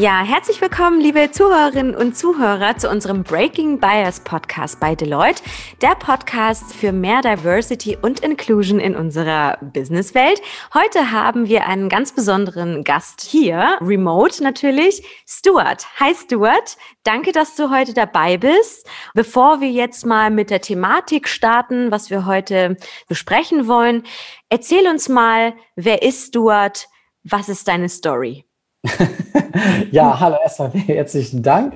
Ja, herzlich willkommen, liebe Zuhörerinnen und Zuhörer, zu unserem Breaking Bias Podcast bei Deloitte, der Podcast für mehr Diversity und Inclusion in unserer Businesswelt. Heute haben wir einen ganz besonderen Gast hier, remote natürlich, Stuart. Hi Stuart, danke, dass du heute dabei bist. Bevor wir jetzt mal mit der Thematik starten, was wir heute besprechen wollen, erzähl uns mal, wer ist Stuart? Was ist deine Story? ja, hallo erstmal herzlichen Dank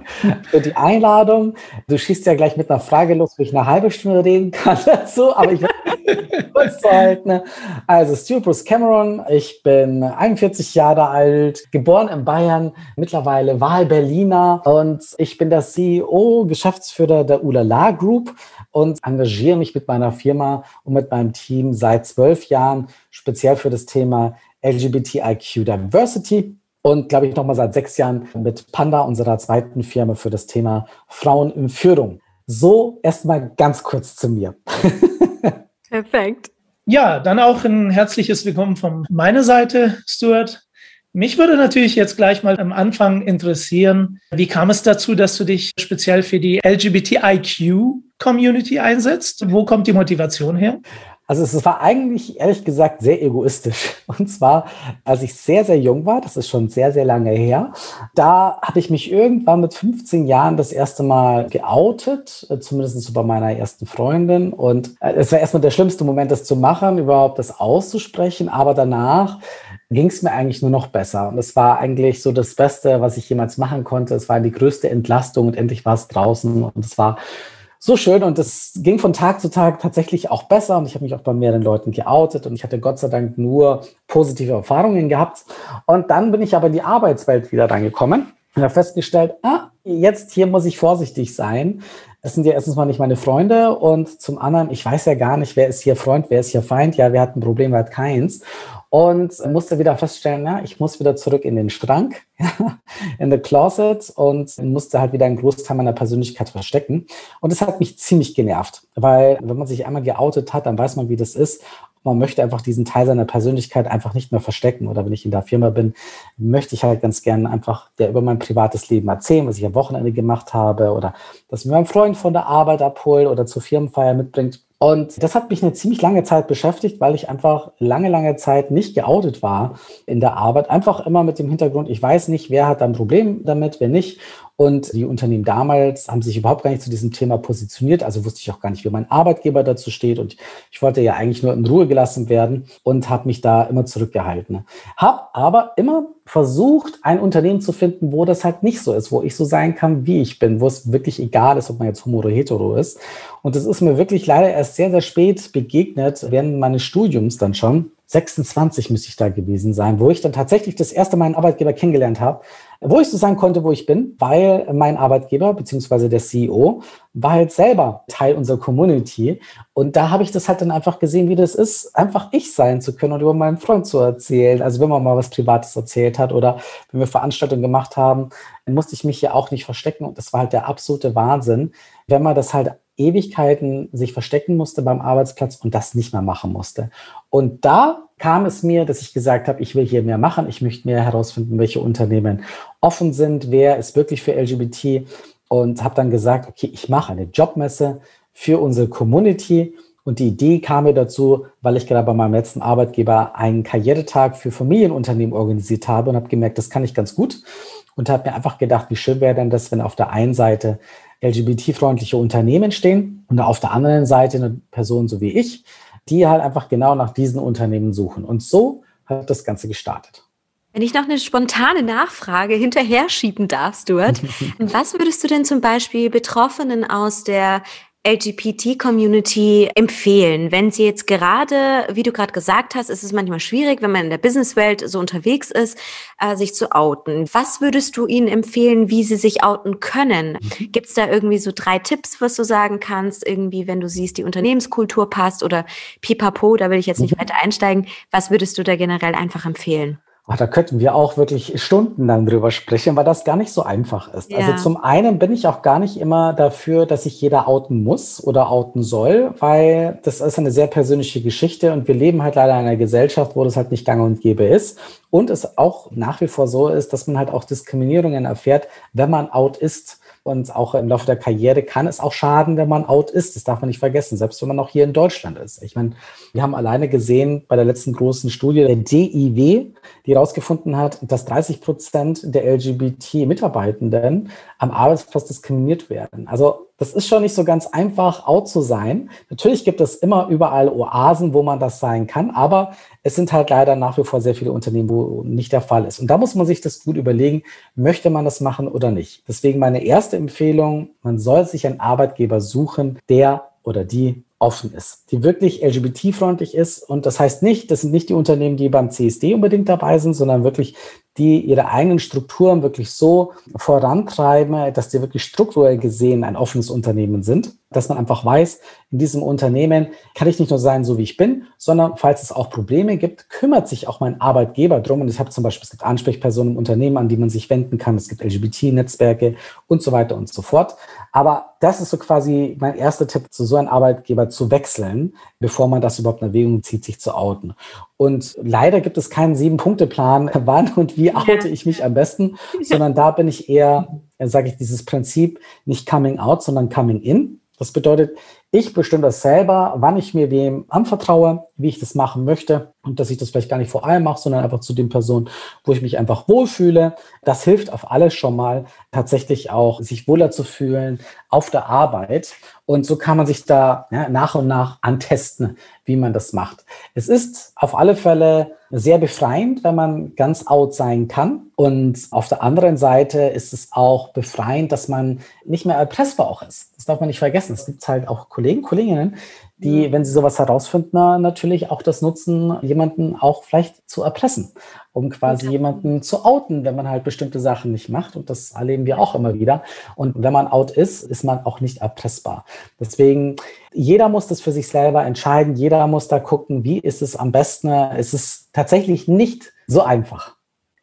für die Einladung. Du schießt ja gleich mit einer Frage los, wo ich eine halbe Stunde reden kann dazu, aber ich werde kurz halten. Also, Stuart Bruce Cameron, ich bin 41 Jahre alt, geboren in Bayern, mittlerweile Wahl-Berliner und ich bin der CEO, Geschäftsführer der Ulala Group und engagiere mich mit meiner Firma und mit meinem Team seit zwölf Jahren speziell für das Thema LGBTIQ Diversity und glaube ich nochmal seit sechs Jahren mit Panda, unserer zweiten Firma, für das Thema Frauen in Führung. So erstmal ganz kurz zu mir. Perfekt. Ja, dann auch ein herzliches Willkommen von meiner Seite, Stuart. Mich würde natürlich jetzt gleich mal am Anfang interessieren, wie kam es dazu, dass du dich speziell für die LGBTIQ-Community einsetzt? Wo kommt die Motivation her? Also es war eigentlich, ehrlich gesagt, sehr egoistisch. Und zwar, als ich sehr, sehr jung war, das ist schon sehr, sehr lange her, da habe ich mich irgendwann mit 15 Jahren das erste Mal geoutet, äh, zumindest bei meiner ersten Freundin. Und äh, es war erstmal der schlimmste Moment, das zu machen, überhaupt das auszusprechen. Aber danach ging es mir eigentlich nur noch besser. Und es war eigentlich so das Beste, was ich jemals machen konnte. Es war die größte Entlastung und endlich war es draußen. Und es war so schön und es ging von Tag zu Tag tatsächlich auch besser und ich habe mich auch bei mehreren Leuten geoutet und ich hatte Gott sei Dank nur positive Erfahrungen gehabt. Und dann bin ich aber in die Arbeitswelt wieder reingekommen und habe festgestellt, ah, jetzt hier muss ich vorsichtig sein. Es sind ja erstens mal nicht meine Freunde und zum anderen, ich weiß ja gar nicht, wer ist hier Freund, wer ist hier Feind. Ja, wer hat ein Problem, wer hat keins und musste wieder feststellen, ja, ich muss wieder zurück in den Schrank, in the closet und musste halt wieder einen Großteil meiner Persönlichkeit verstecken. Und das hat mich ziemlich genervt, weil wenn man sich einmal geoutet hat, dann weiß man, wie das ist. Man möchte einfach diesen Teil seiner Persönlichkeit einfach nicht mehr verstecken. Oder wenn ich in der Firma bin, möchte ich halt ganz gerne einfach der über mein privates Leben erzählen, was ich am Wochenende gemacht habe oder dass mir mein Freund von der Arbeit abholt oder zur Firmenfeier mitbringt. Und das hat mich eine ziemlich lange Zeit beschäftigt, weil ich einfach lange, lange Zeit nicht geoutet war in der Arbeit. Einfach immer mit dem Hintergrund, ich weiß nicht, wer hat ein Problem damit, wer nicht. Und die Unternehmen damals haben sich überhaupt gar nicht zu diesem Thema positioniert. Also wusste ich auch gar nicht, wie mein Arbeitgeber dazu steht. Und ich wollte ja eigentlich nur in Ruhe gelassen werden und habe mich da immer zurückgehalten. Hab aber immer versucht, ein Unternehmen zu finden, wo das halt nicht so ist, wo ich so sein kann, wie ich bin, wo es wirklich egal ist, ob man jetzt homo oder hetero ist. Und das ist mir wirklich leider erst sehr, sehr spät begegnet, während meines Studiums dann schon. 26 müsste ich da gewesen sein, wo ich dann tatsächlich das erste Mal einen Arbeitgeber kennengelernt habe, wo ich so sein konnte, wo ich bin, weil mein Arbeitgeber beziehungsweise der CEO war halt selber Teil unserer Community und da habe ich das halt dann einfach gesehen, wie das ist, einfach ich sein zu können und über meinen Freund zu erzählen. Also wenn man mal was Privates erzählt hat oder wenn wir Veranstaltungen gemacht haben, musste ich mich hier auch nicht verstecken und das war halt der absolute Wahnsinn, wenn man das halt Ewigkeiten sich verstecken musste beim Arbeitsplatz und das nicht mehr machen musste. Und da kam es mir, dass ich gesagt habe, ich will hier mehr machen, ich möchte mehr herausfinden, welche Unternehmen offen sind, wer ist wirklich für LGBT und habe dann gesagt, okay, ich mache eine Jobmesse für unsere Community. Und die Idee kam mir dazu, weil ich gerade bei meinem letzten Arbeitgeber einen Karrieretag für Familienunternehmen organisiert habe und habe gemerkt, das kann ich ganz gut. Und habe mir einfach gedacht, wie schön wäre denn das, wenn auf der einen Seite LGBT-freundliche Unternehmen stehen und auf der anderen Seite eine Person so wie ich, die halt einfach genau nach diesen Unternehmen suchen. Und so hat das Ganze gestartet. Wenn ich noch eine spontane Nachfrage hinterher schieben darf, Stuart, was würdest du denn zum Beispiel Betroffenen aus der LGBT-Community empfehlen? Wenn sie jetzt gerade, wie du gerade gesagt hast, ist es manchmal schwierig, wenn man in der Businesswelt so unterwegs ist, äh, sich zu outen. Was würdest du ihnen empfehlen, wie sie sich outen können? Mhm. Gibt es da irgendwie so drei Tipps, was du sagen kannst? Irgendwie, wenn du siehst, die Unternehmenskultur passt oder pipapo, da will ich jetzt nicht mhm. weiter einsteigen. Was würdest du da generell einfach empfehlen? Oh, da könnten wir auch wirklich stundenlang drüber sprechen, weil das gar nicht so einfach ist. Also ja. Also zum einen bin ich auch gar nicht immer dafür, dass sich jeder outen muss oder outen soll, weil das ist eine sehr persönliche Geschichte und wir leben halt leider in einer Gesellschaft, wo das halt nicht gang und gäbe ist. Und es auch nach wie vor so ist, dass man halt auch Diskriminierungen erfährt, wenn man out ist. Und auch im Laufe der Karriere kann es auch schaden, wenn man out ist. Das darf man nicht vergessen, selbst wenn man auch hier in Deutschland ist. Ich meine, wir haben alleine gesehen bei der letzten großen Studie der DIW, die herausgefunden hat, dass 30 Prozent der LGBT-Mitarbeitenden am Arbeitsplatz diskriminiert werden. Also das ist schon nicht so ganz einfach, out zu sein. Natürlich gibt es immer überall Oasen, wo man das sein kann, aber es sind halt leider nach wie vor sehr viele Unternehmen, wo nicht der Fall ist. Und da muss man sich das gut überlegen, möchte man das machen oder nicht. Deswegen meine erste Empfehlung, man soll sich einen Arbeitgeber suchen, der oder die offen ist, die wirklich LGBT-freundlich ist. Und das heißt nicht, das sind nicht die Unternehmen, die beim CSD unbedingt dabei sind, sondern wirklich die ihre eigenen Strukturen wirklich so vorantreiben, dass die wirklich strukturell gesehen ein offenes Unternehmen sind, dass man einfach weiß, in diesem Unternehmen kann ich nicht nur sein, so wie ich bin, sondern falls es auch Probleme gibt, kümmert sich auch mein Arbeitgeber drum. Und ich habe zum Beispiel, es gibt Ansprechpersonen im Unternehmen, an die man sich wenden kann. Es gibt LGBT-Netzwerke und so weiter und so fort. Aber das ist so quasi mein erster Tipp, zu so einem Arbeitgeber zu wechseln, bevor man das überhaupt in Erwägung zieht, sich zu outen. Und leider gibt es keinen Sieben-Punkte-Plan, wann und wie oute ich mich am besten, sondern da bin ich eher, sage ich, dieses Prinzip nicht coming out, sondern coming in. Das bedeutet, ich bestimme das selber, wann ich mir wem anvertraue, wie ich das machen möchte und dass ich das vielleicht gar nicht vor allem mache, sondern einfach zu den Personen, wo ich mich einfach wohlfühle. Das hilft auf alles schon mal, tatsächlich auch sich wohler zu fühlen auf der Arbeit. Und so kann man sich da ja, nach und nach antesten, wie man das macht. Es ist auf alle Fälle sehr befreiend, wenn man ganz out sein kann. Und auf der anderen Seite ist es auch befreiend, dass man nicht mehr erpressbar auch ist. Das darf man nicht vergessen. Es gibt halt auch Kollegen, Kolleginnen, die, wenn sie sowas herausfinden, natürlich auch das nutzen, jemanden auch vielleicht zu erpressen, um quasi jemanden zu outen, wenn man halt bestimmte Sachen nicht macht. Und das erleben wir auch immer wieder. Und wenn man out ist, ist man auch nicht erpressbar. Deswegen, jeder muss das für sich selber entscheiden. Jeder muss da gucken, wie ist es am besten. Es ist tatsächlich nicht so einfach.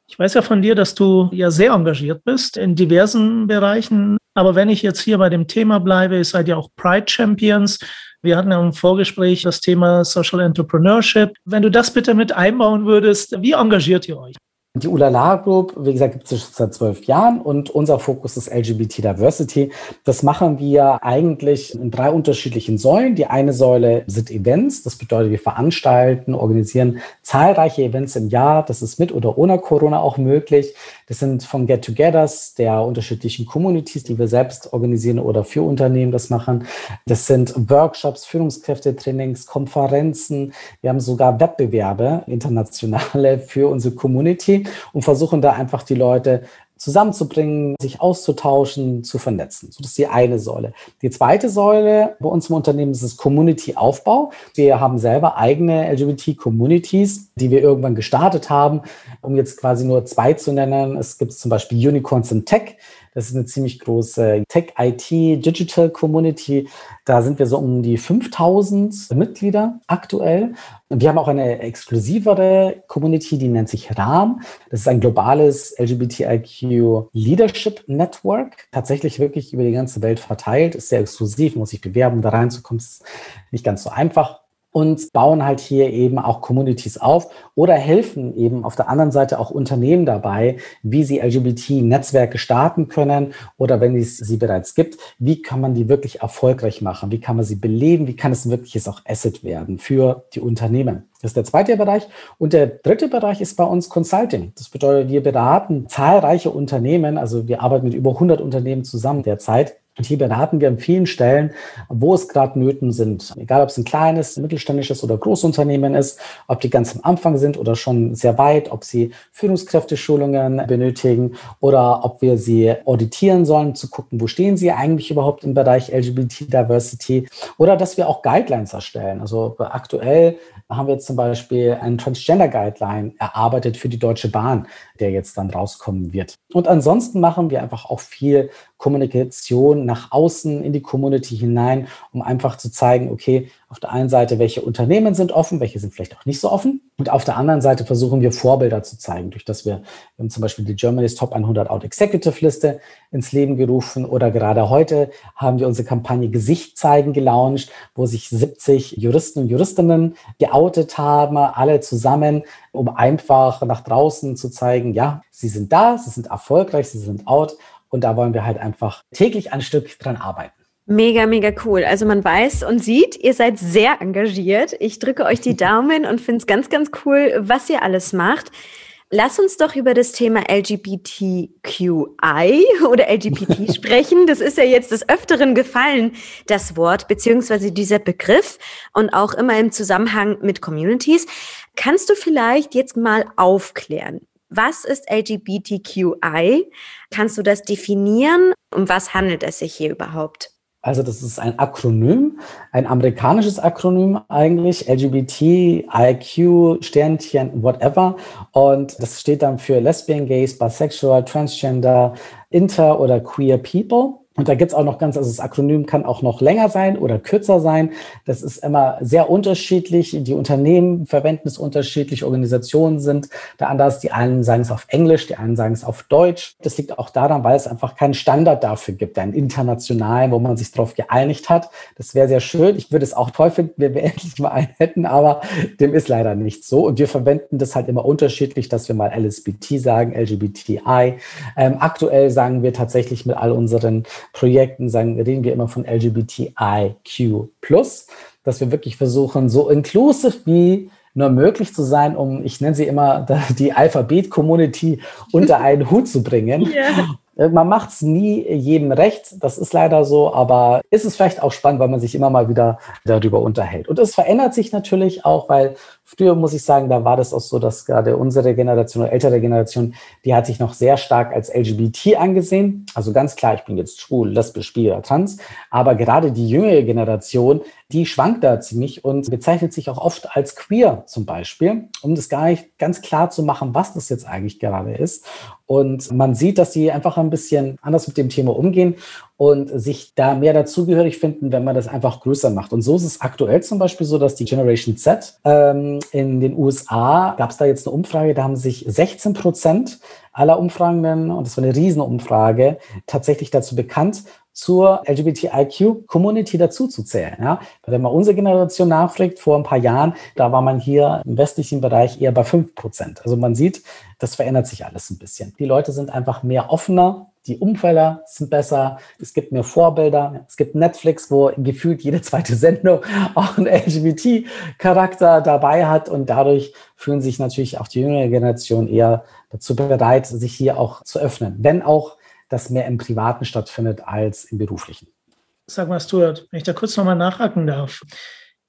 Ich weiß ja von dir, dass du ja sehr engagiert bist in diversen Bereichen. Aber wenn ich jetzt hier bei dem Thema bleibe, ihr seid ja auch Pride Champions. Wir hatten ja im Vorgespräch das Thema Social Entrepreneurship. Wenn du das bitte mit einbauen würdest, wie engagiert ihr euch? Die Ulala Group, wie gesagt, gibt es seit zwölf Jahren und unser Fokus ist LGBT Diversity. Das machen wir eigentlich in drei unterschiedlichen Säulen. Die eine Säule sind Events. Das bedeutet, wir veranstalten, organisieren zahlreiche Events im Jahr. Das ist mit oder ohne Corona auch möglich. Das sind von Get-togethers der unterschiedlichen Communities, die wir selbst organisieren oder für Unternehmen das machen. Das sind Workshops, Führungskräftetrainings, Konferenzen. Wir haben sogar Wettbewerbe, internationale für unsere Community und versuchen da einfach die Leute zusammenzubringen, sich auszutauschen, zu vernetzen. So, das ist die eine Säule. Die zweite Säule bei uns im Unternehmen ist das Community-Aufbau. Wir haben selber eigene LGBT-Communities, die wir irgendwann gestartet haben. Um jetzt quasi nur zwei zu nennen, es gibt zum Beispiel Unicorns in Tech. Das ist eine ziemlich große Tech-IT-Digital-Community. Da sind wir so um die 5000 Mitglieder aktuell. Wir haben auch eine exklusivere Community, die nennt sich RAM. Das ist ein globales LGBTIQ Leadership Network. Tatsächlich wirklich über die ganze Welt verteilt. Ist sehr exklusiv, muss sich bewerben, da reinzukommen. Ist nicht ganz so einfach und bauen halt hier eben auch Communities auf oder helfen eben auf der anderen Seite auch Unternehmen dabei, wie sie LGBT-Netzwerke starten können oder wenn es sie bereits gibt, wie kann man die wirklich erfolgreich machen, wie kann man sie beleben, wie kann es ein wirkliches auch Asset werden für die Unternehmen. Das ist der zweite Bereich. Und der dritte Bereich ist bei uns Consulting. Das bedeutet, wir beraten zahlreiche Unternehmen, also wir arbeiten mit über 100 Unternehmen zusammen derzeit und hier beraten wir an vielen Stellen, wo es gerade Nöten sind. Egal, ob es ein kleines, mittelständisches oder Großunternehmen ist, ob die ganz am Anfang sind oder schon sehr weit, ob sie Führungskräfteschulungen benötigen oder ob wir sie auditieren sollen, zu gucken, wo stehen sie eigentlich überhaupt im Bereich LGBT Diversity oder dass wir auch Guidelines erstellen. Also aktuell haben wir zum Beispiel einen Transgender Guideline erarbeitet für die Deutsche Bahn, der jetzt dann rauskommen wird. Und ansonsten machen wir einfach auch viel Kommunikation nach außen in die Community hinein, um einfach zu zeigen, okay, Auf der einen Seite, welche Unternehmen sind offen, welche sind vielleicht auch nicht so offen. Und auf der anderen Seite versuchen wir Vorbilder zu zeigen, durch das wir, zum Beispiel die Germany's Top 100 Out Executive Liste ins Leben gerufen oder gerade heute haben wir unsere Kampagne Gesicht zeigen gelauncht, wo sich 70 Juristen und Juristinnen geoutet haben, alle zusammen, um einfach nach draußen zu zeigen, ja, sie sind da, sie sind erfolgreich, sie sind out und da wollen wir halt einfach täglich ein Stück dran arbeiten. Mega, mega cool. Also man weiß und sieht, ihr seid sehr engagiert. Ich drücke euch die Daumen und finde es ganz, ganz cool, was ihr alles macht. Lass uns doch über das Thema LGBTQI oder LGBT sprechen. Das ist ja jetzt des Öfteren gefallen, das Wort, beziehungsweise dieser Begriff und auch immer im Zusammenhang mit Communities. Kannst du vielleicht jetzt mal aufklären? Was ist LGBTQI? Kannst du das definieren? Um was handelt es sich hier überhaupt? Also das ist ein Akronym, ein amerikanisches Akronym eigentlich, LGBT, IQ, Sternchen, whatever. Und das steht dann für Lesbian, Gays, Bisexual, Transgender, Inter oder Queer People. Und da gibt's auch noch ganz, also das Akronym kann auch noch länger sein oder kürzer sein. Das ist immer sehr unterschiedlich. Die Unternehmen verwenden es unterschiedlich, Organisationen sind da anders. Die einen sagen es auf Englisch, die einen sagen es auf Deutsch. Das liegt auch daran, weil es einfach keinen Standard dafür gibt, einen internationalen, wo man sich darauf geeinigt hat. Das wäre sehr schön. Ich würde es auch toll finden, wenn wir endlich mal einen hätten, aber dem ist leider nicht so. Und wir verwenden das halt immer unterschiedlich, dass wir mal LSBT sagen, LGBTI. Ähm, aktuell sagen wir tatsächlich mit all unseren Projekten sagen, reden wir immer von LGBTIQ+, dass wir wirklich versuchen, so inclusive wie nur möglich zu sein, um, ich nenne sie immer, die Alphabet-Community unter einen Hut zu bringen. Yeah. Äh, man macht es nie jedem recht, das ist leider so, aber ist es vielleicht auch spannend, weil man sich immer mal wieder darüber unterhält. Und es verändert sich natürlich auch, weil früher muss ich sagen, da war das auch so, dass gerade unsere Generation oder ältere Generation, die hat sich noch sehr stark als LGBT angesehen. Also ganz klar, ich bin jetzt schwul, lesbisch, bi oder trans. Aber gerade die jüngere Generation, die schwankt da ziemlich und bezeichnet sich auch oft als queer zum Beispiel, um das gar nicht ganz klar zu machen, was das jetzt eigentlich gerade ist. Und man sieht, dass sie einfach ein bisschen anders mit dem Thema umgehen und sich da mehr dazugehörig finden, wenn man das einfach größer macht. Und so ist es aktuell zum Beispiel so, dass die Generation Z ähm, in den USA, gab es da jetzt eine Umfrage, da haben sich 16 Prozent aller Umfragenden, und das war eine Riesenumfrage, tatsächlich dazu bekannt, zur LGBTIQ-Community dazuzuzählen. Ja? Wenn man unsere Generation nachfragt, vor ein paar Jahren, da war man hier im westlichen Bereich eher bei fünf Prozent. Also man sieht, das verändert sich alles ein bisschen. Die Leute sind einfach mehr offener, die Umfelder sind besser, es gibt mehr Vorbilder, es gibt Netflix, wo gefühlt jede zweite Sendung auch einen LGBT-Charakter dabei hat und dadurch fühlen sich natürlich auch die jüngere Generation eher dazu bereit, sich hier auch zu öffnen, wenn auch das mehr im Privaten stattfindet als im Beruflichen. Sag mal, Stuart, wenn ich da kurz nochmal nachhaken darf.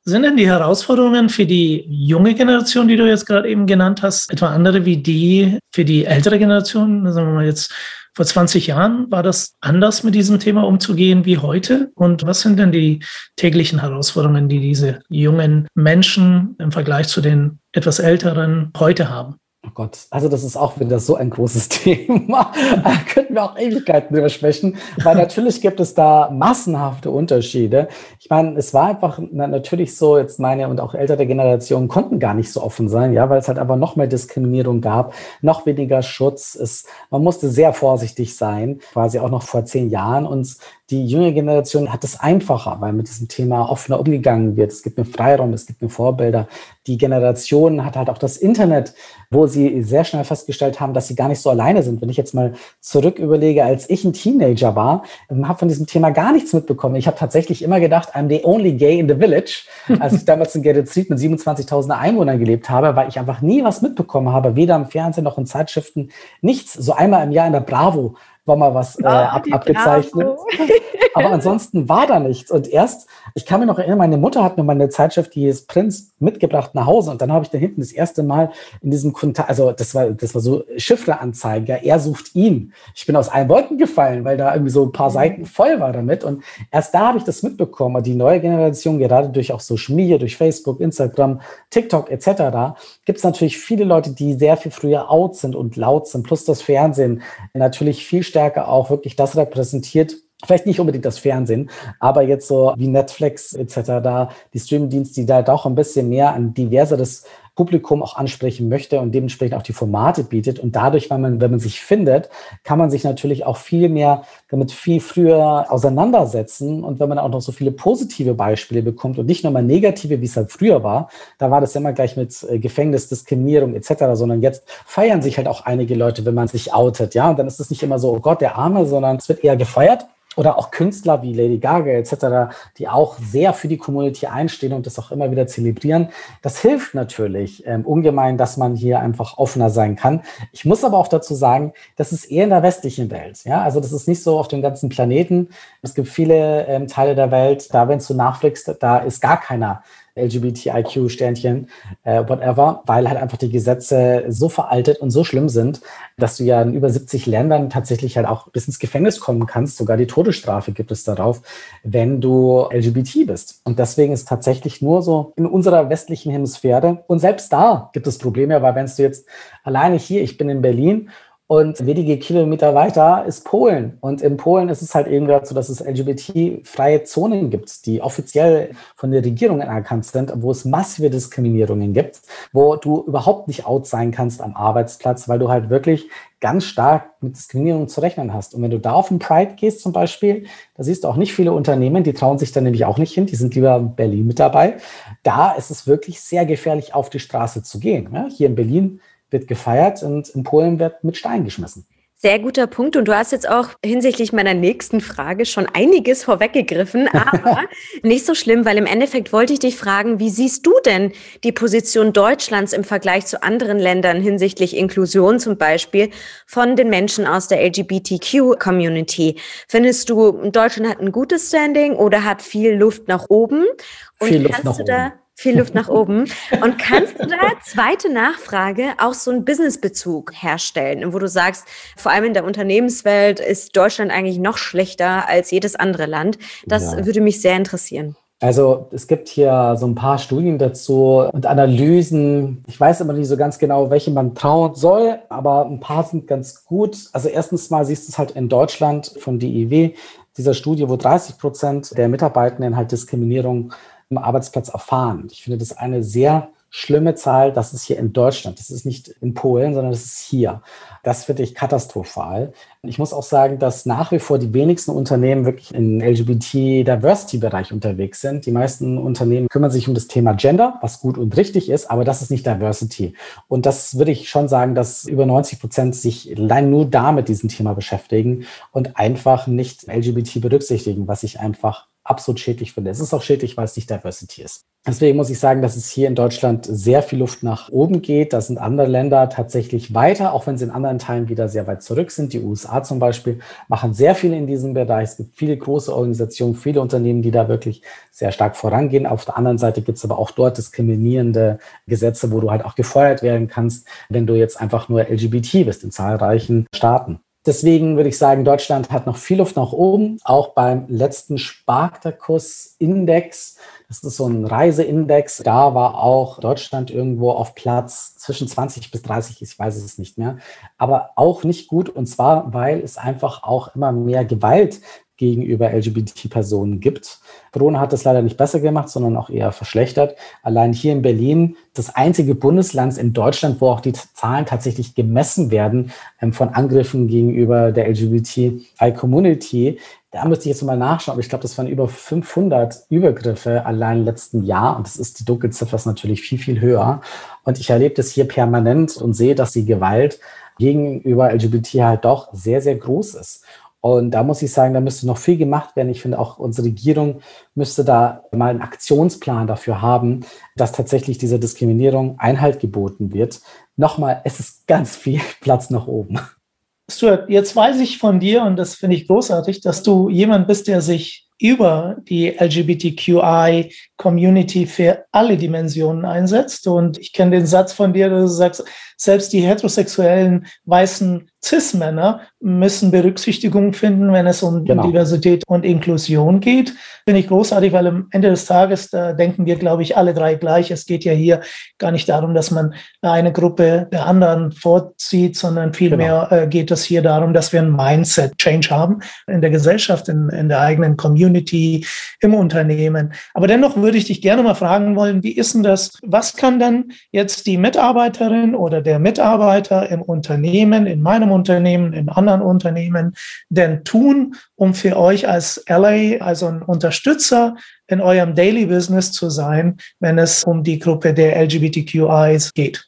Sind denn die Herausforderungen für die junge Generation, die du jetzt gerade eben genannt hast, etwa andere wie die für die ältere Generation? Sagen wir mal jetzt vor 20 Jahren, war das anders mit diesem Thema umzugehen wie heute? Und was sind denn die täglichen Herausforderungen, die diese jungen Menschen im Vergleich zu den etwas älteren heute haben? Oh Gott, also das ist auch wieder so ein großes Thema. Da könnten wir auch Ewigkeiten drüber sprechen, weil natürlich gibt es da massenhafte Unterschiede. Ich meine, es war einfach natürlich so, jetzt meine und auch ältere Generationen konnten gar nicht so offen sein, ja, weil es halt einfach noch mehr Diskriminierung gab, noch weniger Schutz. Es, man musste sehr vorsichtig sein, quasi auch noch vor zehn Jahren. Und die junge Generation hat es einfacher, weil mit diesem Thema offener umgegangen wird. Es gibt mir Freiraum, es gibt mir Vorbilder. Die Generation hat halt auch das Internet, wo sie sehr schnell festgestellt haben, dass sie gar nicht so alleine sind. Wenn ich jetzt mal zurück überlege, als ich ein Teenager war, habe von diesem Thema gar nichts mitbekommen. Ich habe tatsächlich immer gedacht, I'm the only gay in the village. Als ich damals in Geretsried mit 27.000 Einwohnern gelebt habe, weil ich einfach nie was mitbekommen habe, weder im Fernsehen noch in Zeitschriften, nichts. So einmal im Jahr in der Bravo war mal was äh, ab, abgezeichnet. Aber ansonsten war da nichts. Und erst, ich kann mich noch erinnern, meine Mutter hat mir mal eine Zeitschrift, die ist Prinz, mitgebracht nach Hause. Und dann habe ich da hinten das erste Mal in diesem Kontakt, also das war, das war so Chiffreanzeige, ja, er sucht ihn. Ich bin aus allen Wolken gefallen, weil da irgendwie so ein paar mhm. Seiten voll war damit. Und erst da habe ich das mitbekommen. Und die neue Generation, gerade durch auch Social Media, durch Facebook, Instagram, TikTok etc., gibt es natürlich viele Leute, die sehr viel früher out sind und laut sind, plus das Fernsehen natürlich viel stärker auch wirklich das repräsentiert, vielleicht nicht unbedingt das Fernsehen, aber jetzt so wie Netflix etc., da die Streamingdienste, die da doch ein bisschen mehr ein diverseres Publikum auch ansprechen möchte und dementsprechend auch die Formate bietet. Und dadurch, wenn man, wenn man sich findet, kann man sich natürlich auch viel mehr damit viel früher auseinandersetzen. Und wenn man auch noch so viele positive Beispiele bekommt und nicht nur mal negative, wie es halt früher war, da war das immer gleich mit äh, Gefängnis, Diskriminierung etc., sondern jetzt feiern sich halt auch einige Leute, wenn man sich outet. Ja, und dann ist es nicht immer so, oh Gott, der Arme, sondern es wird eher gefeiert oder auch Künstler wie Lady Gaga etc., die auch sehr für die Community einstehen und das auch immer wieder zelebrieren. Das hilft natürlich ähm, ungemein, dass man hier einfach offener sein kann. Ich muss aber auch dazu sagen, das ist eher in der westlichen Welt. Ja, also das ist nicht so auf dem ganzen Planeten. Es gibt viele ähm, Teile der Welt, da wenn du nachfliegst, da ist gar keiner LGBTIQ-Sternchen, äh, whatever, weil halt einfach die Gesetze so veraltet und so schlimm sind, dass du ja in über 70 Ländern tatsächlich halt auch bis ins Gefängnis kommen kannst. Sogar die Todesstrafe gibt es darauf, wenn du LGBT bist. Und deswegen ist tatsächlich nur so in unserer westlichen Hemisphäre. Und selbst da gibt es Probleme, weil wenn du jetzt alleine hier, ich bin in Berlin und wenige Kilometer weiter ist Polen. Und in Polen ist es halt eben gerade so, dass es LGBT-freie Zonen gibt, die offiziell von der Regierung anerkannt sind, wo es massive Diskriminierungen gibt, wo du überhaupt nicht out sein kannst am Arbeitsplatz, weil du halt wirklich ganz stark mit Diskriminierung zu rechnen hast. Und wenn du da auf den Pride gehst zum Beispiel, da siehst du auch nicht viele Unternehmen, die trauen sich dann nämlich auch nicht hin, die sind lieber in Berlin mit dabei. Da ist es wirklich sehr gefährlich, auf die Straße zu gehen. Hier in Berlin wird gefeiert und in Polen wird mit Stein geschmissen. Sehr guter Punkt. Und du hast jetzt auch hinsichtlich meiner nächsten Frage schon einiges vorweggegriffen, aber nicht so schlimm, weil im Endeffekt wollte ich dich fragen, wie siehst du denn die Position Deutschlands im Vergleich zu anderen Ländern hinsichtlich Inklusion zum Beispiel von den Menschen aus der LGBTQ-Community? Findest du, Deutschland hat ein gutes Standing oder hat viel Luft nach oben? Und viel Luft nach oben viel Luft nach oben. Und kannst du da, zweite Nachfrage, auch so einen Businessbezug herstellen, wo du sagst, vor allem in der Unternehmenswelt ist Deutschland eigentlich noch schlechter als jedes andere Land. Das ja. würde mich sehr interessieren. Also es gibt hier so ein paar Studien dazu und Analysen. Ich weiß immer nicht so ganz genau, welche man trauen soll, aber ein paar sind ganz gut. Also erstens mal siehst du es halt in Deutschland von DIW, dieser Studie, wo 30 Prozent der Mitarbeitenden halt Diskriminierung am Arbeitsplatz erfahren. Ich finde das eine sehr schlimme Zahl. Das ist hier in Deutschland. Das ist nicht in Polen, sondern das ist hier. Das finde ich katastrophal. Ich muss auch sagen, dass nach wie vor die wenigsten Unternehmen wirklich im LGBT-Diversity-Bereich unterwegs sind. Die meisten Unternehmen kümmern sich um das Thema Gender, was gut und richtig ist, aber das ist nicht Diversity. Und das würde ich schon sagen, dass über 90 Prozent sich allein nur da mit diesem Thema beschäftigen und einfach nicht LGBT berücksichtigen, was ich einfach absolut schädlich finde. Es ist auch schädlich, weil es nicht Diversity ist. Deswegen muss ich sagen, dass es hier in Deutschland sehr viel Luft nach oben geht. Da sind andere Länder tatsächlich weiter, auch wenn sie in anderen Teilen wieder sehr weit zurück sind. Die USA zum Beispiel machen sehr viel in diesem Bereich. Es gibt viele große Organisationen, viele Unternehmen, die da wirklich sehr stark vorangehen. Auf der anderen Seite gibt es aber auch dort diskriminierende Gesetze, wo du halt auch gefeuert werden kannst, wenn du jetzt einfach nur LGBT bist in zahlreichen Staaten. Deswegen würde ich sagen, Deutschland hat noch viel Luft nach oben. Auch beim letzten Spartakus-Index, das ist so ein Reiseindex, da war auch Deutschland irgendwo auf Platz zwischen 20 bis 30, ich weiß es nicht mehr, aber auch nicht gut. Und zwar, weil es einfach auch immer mehr Gewalt gegenüber LGBT-Personen gibt. Corona hat das leider nicht besser gemacht, sondern auch eher verschlechtert. Allein hier in Berlin, das einzige Bundesland in Deutschland, wo auch die Zahlen tatsächlich gemessen werden ähm, von Angriffen gegenüber der LGBTI-Community. Da müsste ich jetzt mal nachschauen, aber ich glaube, das waren über 500 Übergriffe allein im letzten Jahr und das ist die Dunkelziffer ist natürlich viel, viel höher. Und ich erlebe das hier permanent und sehe, dass die Gewalt gegenüber LGBT halt doch sehr, sehr groß ist. Und da muss ich sagen, da müsste noch viel gemacht werden. Ich finde auch unsere Regierung müsste da mal einen Aktionsplan dafür haben, dass tatsächlich dieser Diskriminierung Einhalt geboten wird. Nochmal, es ist ganz viel Platz nach oben. Stuart, jetzt weiß ich von dir, und das finde ich großartig, dass du jemand bist, der sich über die LGBTQI-Community für alle Dimensionen einsetzt. Und ich kenne den Satz von dir, dass du sagst, selbst die heterosexuellen weißen CIS-Männer müssen Berücksichtigung finden, wenn es um genau. Diversität und Inklusion geht. Finde ich großartig, weil am Ende des Tages, da denken wir, glaube ich, alle drei gleich. Es geht ja hier gar nicht darum, dass man eine Gruppe der anderen vorzieht, sondern vielmehr genau. äh, geht es hier darum, dass wir ein Mindset-Change haben in der Gesellschaft, in, in der eigenen Community, im Unternehmen. Aber dennoch würde ich dich gerne mal fragen wollen, wie ist denn das? Was kann dann jetzt die Mitarbeiterin oder der Mitarbeiter im Unternehmen, in meinem Unternehmen, in anderen Unternehmen denn tun, um für euch als LA, also ein Unterstützer in eurem Daily Business zu sein, wenn es um die Gruppe der LGBTQIs geht?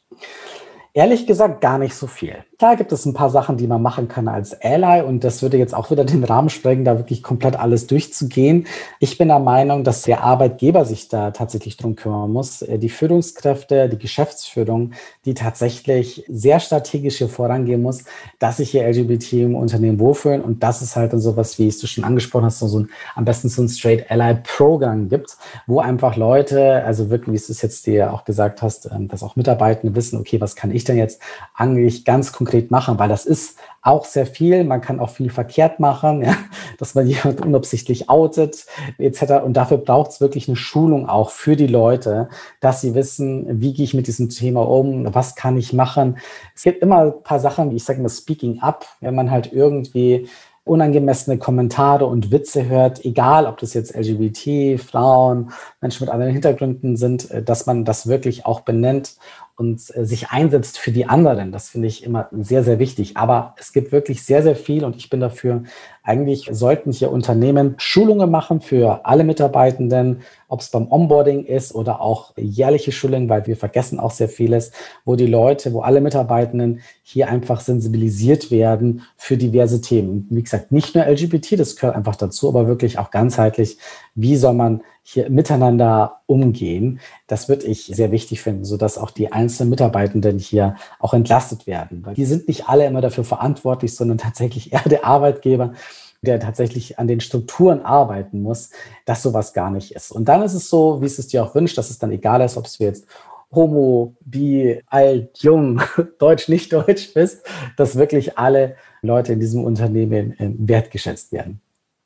Ehrlich gesagt gar nicht so viel. Klar gibt es ein paar Sachen, die man machen kann als Ally und das würde jetzt auch wieder den Rahmen sprengen, da wirklich komplett alles durchzugehen. Ich bin der Meinung, dass der Arbeitgeber sich da tatsächlich drum kümmern muss. Äh, die Führungskräfte, die Geschäftsführung, die tatsächlich sehr strategisch hier vorangehen muss, dass sich hier LGBT im Unternehmen wohlfühlen und dass es halt dann sowas, wie du schon angesprochen hast, so ein, am besten so ein Straight Ally Programm gibt, wo einfach Leute, also wirklich, wie es jetzt dir auch gesagt hast, ähm, dass auch Mitarbeitende wissen, okay, was kann ich denn jetzt eigentlich ganz konkret konkret machen, weil das ist auch sehr viel. Man kann auch viel verkehrt machen, ja, dass man jemand unabsichtlich outet, etc. Und dafür braucht es wirklich eine Schulung auch für die Leute, dass sie wissen, wie gehe ich mit diesem Thema um, was kann ich machen. Es gibt immer ein paar Sachen, wie ich sage mal, Speaking Up, wenn man halt irgendwie unangemessene Kommentare und Witze hört, egal ob das jetzt LGBT, Frauen, Menschen mit anderen Hintergründen sind, äh, dass man das wirklich auch benennt und äh, sich einsetzt für die anderen. Das finde ich immer sehr, sehr wichtig. Aber es gibt wirklich sehr, sehr viel und ich bin dafür, eigentlich sollten hier Unternehmen Schulungen machen für alle Mitarbeitenden, ob es beim Onboarding ist oder auch jährliche Schulungen, weil wir vergessen auch sehr vieles, wo die Leute, wo alle Mitarbeitenden hier einfach sensibilisiert werden für diverse Themen. Wie gesagt, nicht nur LGBT, das gehört einfach dazu, aber wirklich auch ganzheitlich, wie soll man hier miteinander umgehen. Das würde ich sehr wichtig finden, sodass auch die einzelnen Mitarbeitenden hier auch entlastet werden. Weil die sind nicht alle immer dafür verantwortlich, sondern tatsächlich eher der Arbeitgeber, der tatsächlich an den Strukturen arbeiten muss, dass sowas gar nicht ist. Und dann ist es so, wie es es dir auch wünscht, dass es dann egal ist, ob es jetzt Homo, Bi, alt, jung, deutsch, nicht deutsch bist, dass wirklich alle Leute in diesem Unternehmen äh, wertgeschätzt werden.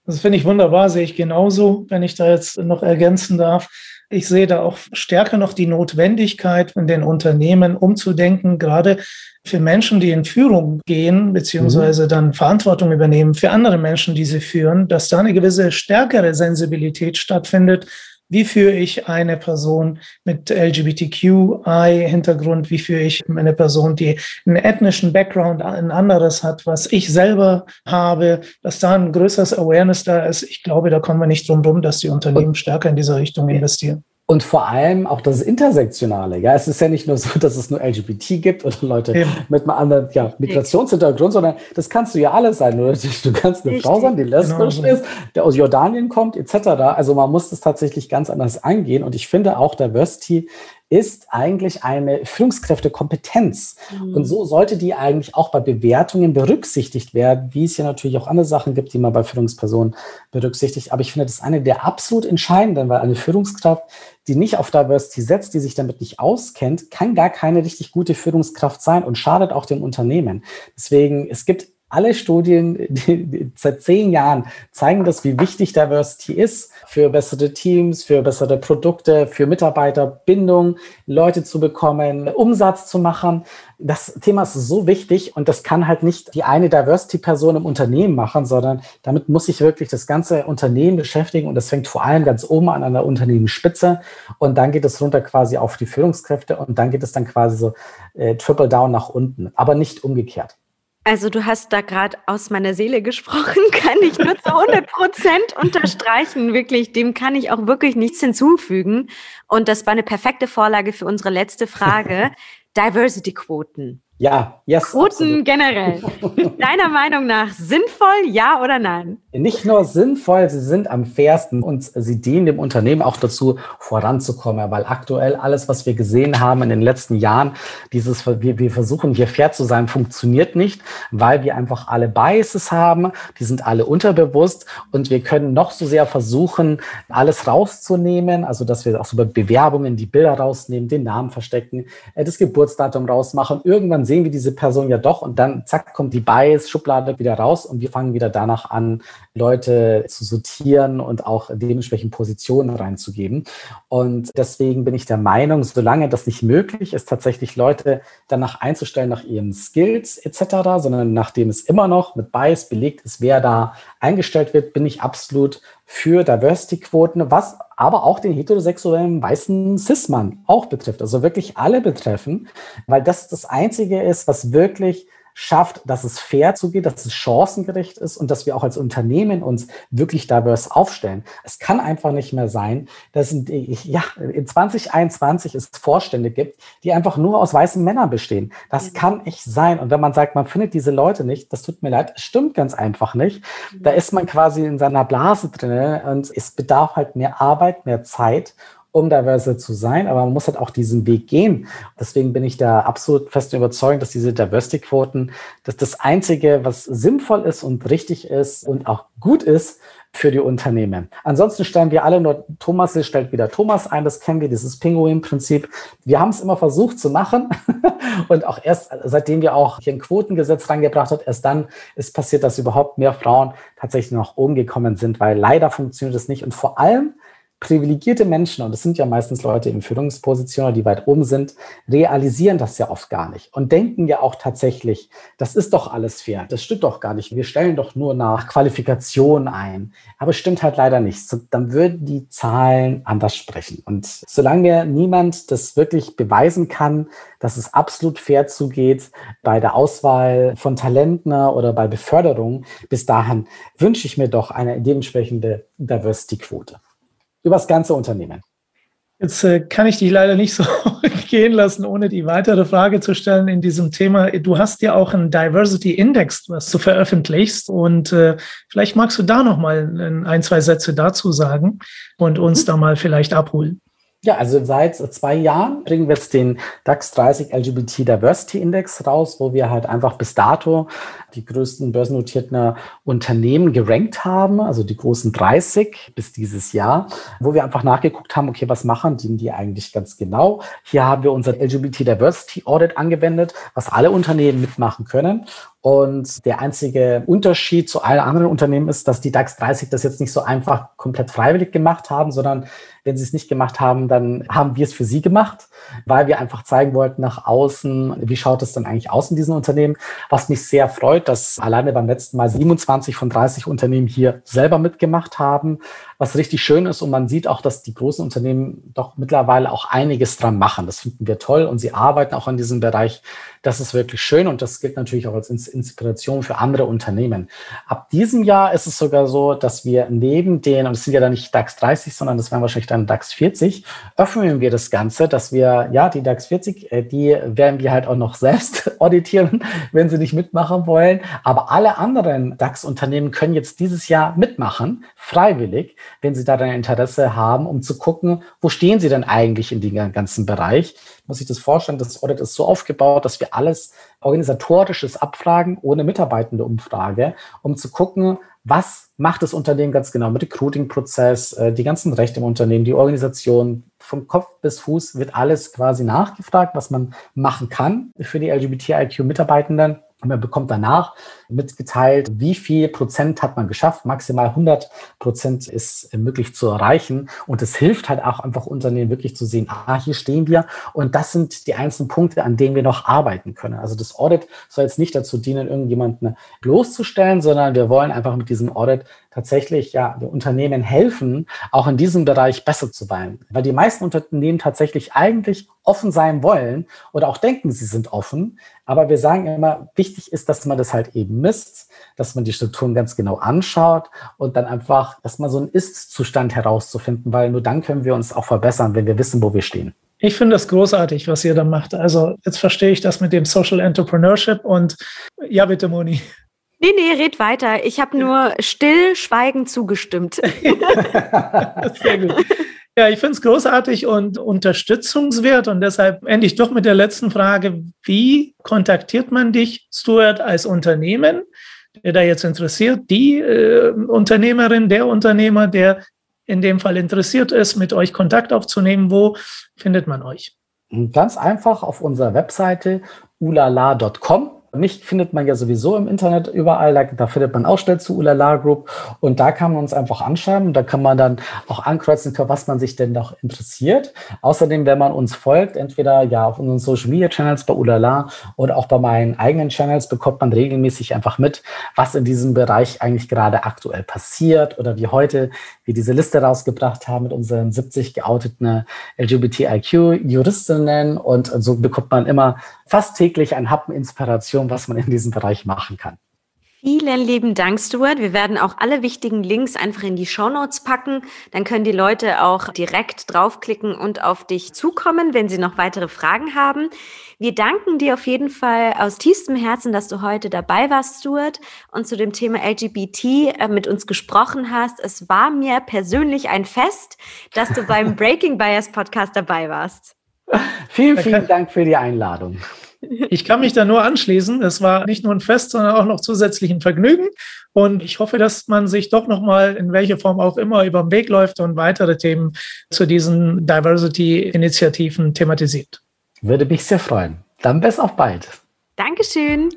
Das finde ich wunderbar, sehe ich genauso, wenn ich da jetzt noch ergänzen darf. Ich sehe da auch stärker noch die Notwendigkeit, in den Unternehmen umzudenken, gerade für Menschen, die in Führung gehen, beziehungsweise mhm. dann Verantwortung übernehmen für andere Menschen, die sie führen, dass da eine gewisse stärkere Sensibilität stattfindet wie führe ich eine Person mit LGBTQI-Hintergrund? Wie führe ich eine Person, die einen ethnischen Background, ein anderes hat, was ich selber habe, dass da ein größeres Awareness da ist? Ich glaube, da kommen wir nicht drum rum, dass die Unternehmen stärker in diese Richtung investieren. Und vor allem auch das Intersektionale. Ja, es ist ja nicht nur so, dass es nur LGBT gibt oder Leute Eben. mit einem anderen ja, Migrationshintergrund, sondern das kannst du ja alles sein. Du, du kannst eine Richtig. Frau sein, die lesbisch genau. ist, der aus Jordanien kommt, etc. Also man muss das tatsächlich ganz anders angehen. Und ich finde auch Diversity ist eigentlich eine Führungskräftekompetenz. Mhm. Und so sollte die eigentlich auch bei Bewertungen berücksichtigt werden, wie es ja natürlich auch andere Sachen gibt, die man bei Führungspersonen berücksichtigt. Aber ich finde, das ist eine der absolut entscheidenden, weil eine Führungskraft, die nicht auf Diversity setzt, die sich damit nicht auskennt, kann gar keine richtig gute Führungskraft sein und schadet auch dem Unternehmen. Deswegen, es gibt alle Studien die, die, seit zehn Jahren zeigen das, wie wichtig Diversity ist für bessere Teams, für bessere Produkte, für Mitarbeiterbindung, Leute zu bekommen, Umsatz zu machen. Das Thema ist so wichtig und das kann halt nicht die eine Diversity-Person im Unternehmen machen, sondern damit muss sich wirklich das ganze Unternehmen beschäftigen und das fängt vor allem ganz oben an, an der Unternehmensspitze und dann geht es runter quasi auf die Führungskräfte und dann geht es dann quasi so äh, triple down nach unten, aber nicht umgekehrt. Also du hast da gerade aus meiner Seele gesprochen, kann ich nur zu 100 Prozent unterstreichen. Wirklich, dem kann ich auch wirklich nichts hinzufügen. Und das war eine perfekte Vorlage für unsere letzte Frage. Diversity-Quoten. Ja, yes. Quoten absolut. generell. Deiner Meinung nach sinnvoll, ja oder nein? Nicht nur sinnvoll, sie sind am fairsten und sie dienen dem Unternehmen auch dazu, voranzukommen, weil aktuell alles, was wir gesehen haben in den letzten Jahren, dieses, wir, wir versuchen hier fair zu sein, funktioniert nicht, weil wir einfach alle Biases haben, die sind alle unterbewusst und wir können noch so sehr versuchen, alles rauszunehmen, also dass wir auch so bei Bewerbungen die Bilder rausnehmen, den Namen verstecken, äh, das Geburtsdatum rausmachen. Irgendwann sehen wir diese Person ja doch und dann zack kommt die Bias-Schublade wieder raus und wir fangen wieder danach an, Leute zu sortieren und auch dementsprechend Positionen reinzugeben. Und deswegen bin ich der Meinung, solange das nicht möglich ist, tatsächlich Leute danach einzustellen, nach ihren Skills etc., sondern nachdem es immer noch mit Bias belegt ist, wer da eingestellt wird, bin ich absolut für Diversity-Quoten, was aber auch den heterosexuellen weißen Cis-Mann auch betrifft. Also wirklich alle betreffen, weil das das Einzige ist, was wirklich schafft, dass es fair zugeht, dass es chancengerecht ist und dass wir auch als Unternehmen uns wirklich divers aufstellen. Es kann einfach nicht mehr sein, dass ja, in 2021 es Vorstände gibt, die einfach nur aus weißen Männern bestehen. Das mhm. kann nicht sein. Und wenn man sagt, man findet diese Leute nicht, das tut mir leid, es stimmt ganz einfach nicht. Da ist man quasi in seiner Blase drin und es bedarf halt mehr Arbeit, mehr Zeit um diverse zu sein, aber man muss halt auch diesen Weg gehen. Deswegen bin ich da absolut fest überzeugt, dass diese Diversity-Quoten, dass das Einzige, was sinnvoll ist und richtig ist und auch gut ist für die Unternehmen. Ansonsten stellen wir alle nur Thomas, stellt wieder Thomas ein, das kennen wir, dieses Pinguin-Prinzip. Wir haben es immer versucht zu machen und auch erst, seitdem wir auch hier ein Quotengesetz reingebracht haben, erst dann ist passiert, dass überhaupt mehr Frauen tatsächlich oben gekommen sind, weil leider funktioniert es nicht und vor allem privilegierte Menschen, und das sind ja meistens Leute in Führungspositionen, die weit oben sind, realisieren das ja oft gar nicht und denken ja auch tatsächlich, das ist doch alles fair, das stimmt doch gar nicht, wir stellen doch nur nach Qualifikation ein. Aber stimmt halt leider nicht. So, dann würden die Zahlen anders sprechen. Und solange niemand das wirklich beweisen kann, dass es absolut fair zugeht bei der Auswahl von Talenten oder bei Beförderung, bis dahin wünsche ich mir doch eine dementsprechende Diversity-Quote übers ganze Unternehmen. Jetzt äh, kann ich dich leider nicht so gehen lassen, ohne die weitere Frage zu stellen in diesem Thema. Du hast ja auch einen Diversity Index, was du veröffentlichst. Und äh, vielleicht magst du da noch mal ein, zwei Sätze dazu sagen und uns mhm. da mal vielleicht abholen. Ja, also seit zwei Jahren bringen wir jetzt den DAX 30 LGBT Diversity Index raus, wo wir halt einfach bis dato die größten börsennotierten Unternehmen gerankt haben, also die großen 30 bis dieses Jahr, wo wir einfach nachgeguckt haben, okay, was machen die, die eigentlich ganz genau? Hier haben wir unser LGBT Diversity Audit angewendet, was alle Unternehmen mitmachen können. Und der einzige Unterschied zu allen anderen Unternehmen ist, dass die DAX 30 das jetzt nicht so einfach komplett freiwillig gemacht haben, sondern wenn sie es nicht gemacht haben, dann haben wir es für sie gemacht, weil wir einfach zeigen wollten nach außen, wie schaut es dann eigentlich aus in diesen Unternehmen. Was mich sehr freut, dass alleine beim letzten Mal 27 von 30 Unternehmen hier selber mitgemacht haben, was richtig schön ist. Und man sieht auch, dass die großen Unternehmen doch mittlerweile auch einiges dran machen. Das finden wir toll und sie arbeiten auch in diesem Bereich. Das ist wirklich schön und das gilt natürlich auch als Inspiration für andere Unternehmen. Ab diesem Jahr ist es sogar so, dass wir neben den, und es sind ja dann nicht DAX 30, sondern das wären wahrscheinlich dann DAX 40, öffnen wir das Ganze, dass wir, ja, die DAX 40, äh, die werden wir halt auch noch selbst auditieren, wenn sie nicht mitmachen wollen. Aber alle anderen DAX-Unternehmen können jetzt dieses Jahr mitmachen, freiwillig, wenn sie da dann Interesse haben, um zu gucken, wo stehen sie denn eigentlich in dem ganzen Bereich muss sich das vorstellen, das Audit ist so aufgebaut, dass wir alles organisatorisches abfragen, ohne mitarbeitende Umfrage, um zu gucken, was macht das Unternehmen ganz genau mit Recruiting-Prozess, äh, die ganzen Rechte im Unternehmen, die Organisation, vom Kopf bis Fuß wird alles quasi nachgefragt, was man machen kann für die LGBTIQ-Mitarbeitenden. Man bekommt danach mitgeteilt, wie viel Prozent hat man geschafft. Maximal 100 Prozent ist möglich zu erreichen. Und es hilft halt auch einfach Unternehmen wirklich zu sehen, ah, hier stehen wir. Und das sind die einzelnen Punkte, an denen wir noch arbeiten können. Also das Audit soll jetzt nicht dazu dienen, irgendjemanden bloßzustellen, sondern wir wollen einfach mit diesem Audit tatsächlich ja den Unternehmen helfen, auch in diesem Bereich besser zu sein. Weil die meisten Unternehmen tatsächlich eigentlich offen sein wollen oder auch denken, sie sind offen. Aber wir sagen immer, wichtig ist, dass man das halt eben misst, dass man die Strukturen ganz genau anschaut und dann einfach erstmal so einen Ist-Zustand herauszufinden, weil nur dann können wir uns auch verbessern, wenn wir wissen, wo wir stehen. Ich finde das großartig, was ihr da macht. Also jetzt verstehe ich das mit dem Social Entrepreneurship und ja, bitte, Moni. Nee, nee, red weiter. Ich habe nur stillschweigend zugestimmt. Sehr gut. Ja, ich finde es großartig und unterstützungswert und deshalb ende ich doch mit der letzten Frage. Wie kontaktiert man dich, Stuart, als Unternehmen, der da jetzt interessiert, die äh, Unternehmerin, der Unternehmer, der in dem Fall interessiert ist, mit euch Kontakt aufzunehmen? Wo findet man euch? Ganz einfach auf unserer Webseite ulala.com. Mich findet man ja sowieso im Internet überall. Da, da findet man auch schnell zu Ulala Group. Und da kann man uns einfach anschreiben. Da kann man dann auch ankreuzen, für was man sich denn noch interessiert. Außerdem, wenn man uns folgt, entweder ja auf unseren Social Media Channels bei Ulala oder auch bei meinen eigenen Channels, bekommt man regelmäßig einfach mit, was in diesem Bereich eigentlich gerade aktuell passiert oder wie heute wir diese Liste rausgebracht haben mit unseren 70 geouteten LGBTIQ-Juristinnen. Und so bekommt man immer fast täglich ein Happen Inspiration, was man in diesem Bereich machen kann. Vielen lieben Dank, Stuart. Wir werden auch alle wichtigen Links einfach in die Shownotes packen. Dann können die Leute auch direkt draufklicken und auf dich zukommen, wenn sie noch weitere Fragen haben. Wir danken dir auf jeden Fall aus tiefstem Herzen, dass du heute dabei warst, Stuart, und zu dem Thema LGBT äh, mit uns gesprochen hast. Es war mir persönlich ein Fest, dass du beim Breaking Bias Podcast dabei warst. Vielen, vielen Dank für die Einladung. Ich kann mich da nur anschließen. Es war nicht nur ein Fest, sondern auch noch zusätzlich ein Vergnügen. Und ich hoffe, dass man sich doch nochmal in welcher Form auch immer über den Weg läuft und weitere Themen zu diesen Diversity-Initiativen thematisiert. Würde mich sehr freuen. Dann bis auf bald. Dankeschön.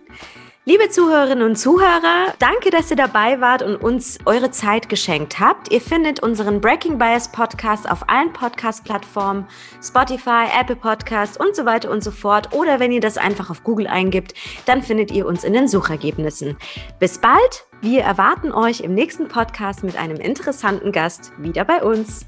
Liebe Zuhörerinnen und Zuhörer, danke, dass ihr dabei wart und uns eure Zeit geschenkt habt. Ihr findet unseren Breaking Bias Podcast auf allen Podcast-Plattformen, Spotify, Apple Podcast und so weiter und so fort. Oder wenn ihr das einfach auf Google eingibt, dann findet ihr uns in den Suchergebnissen. Bis bald. Wir erwarten euch im nächsten Podcast mit einem interessanten Gast wieder bei uns.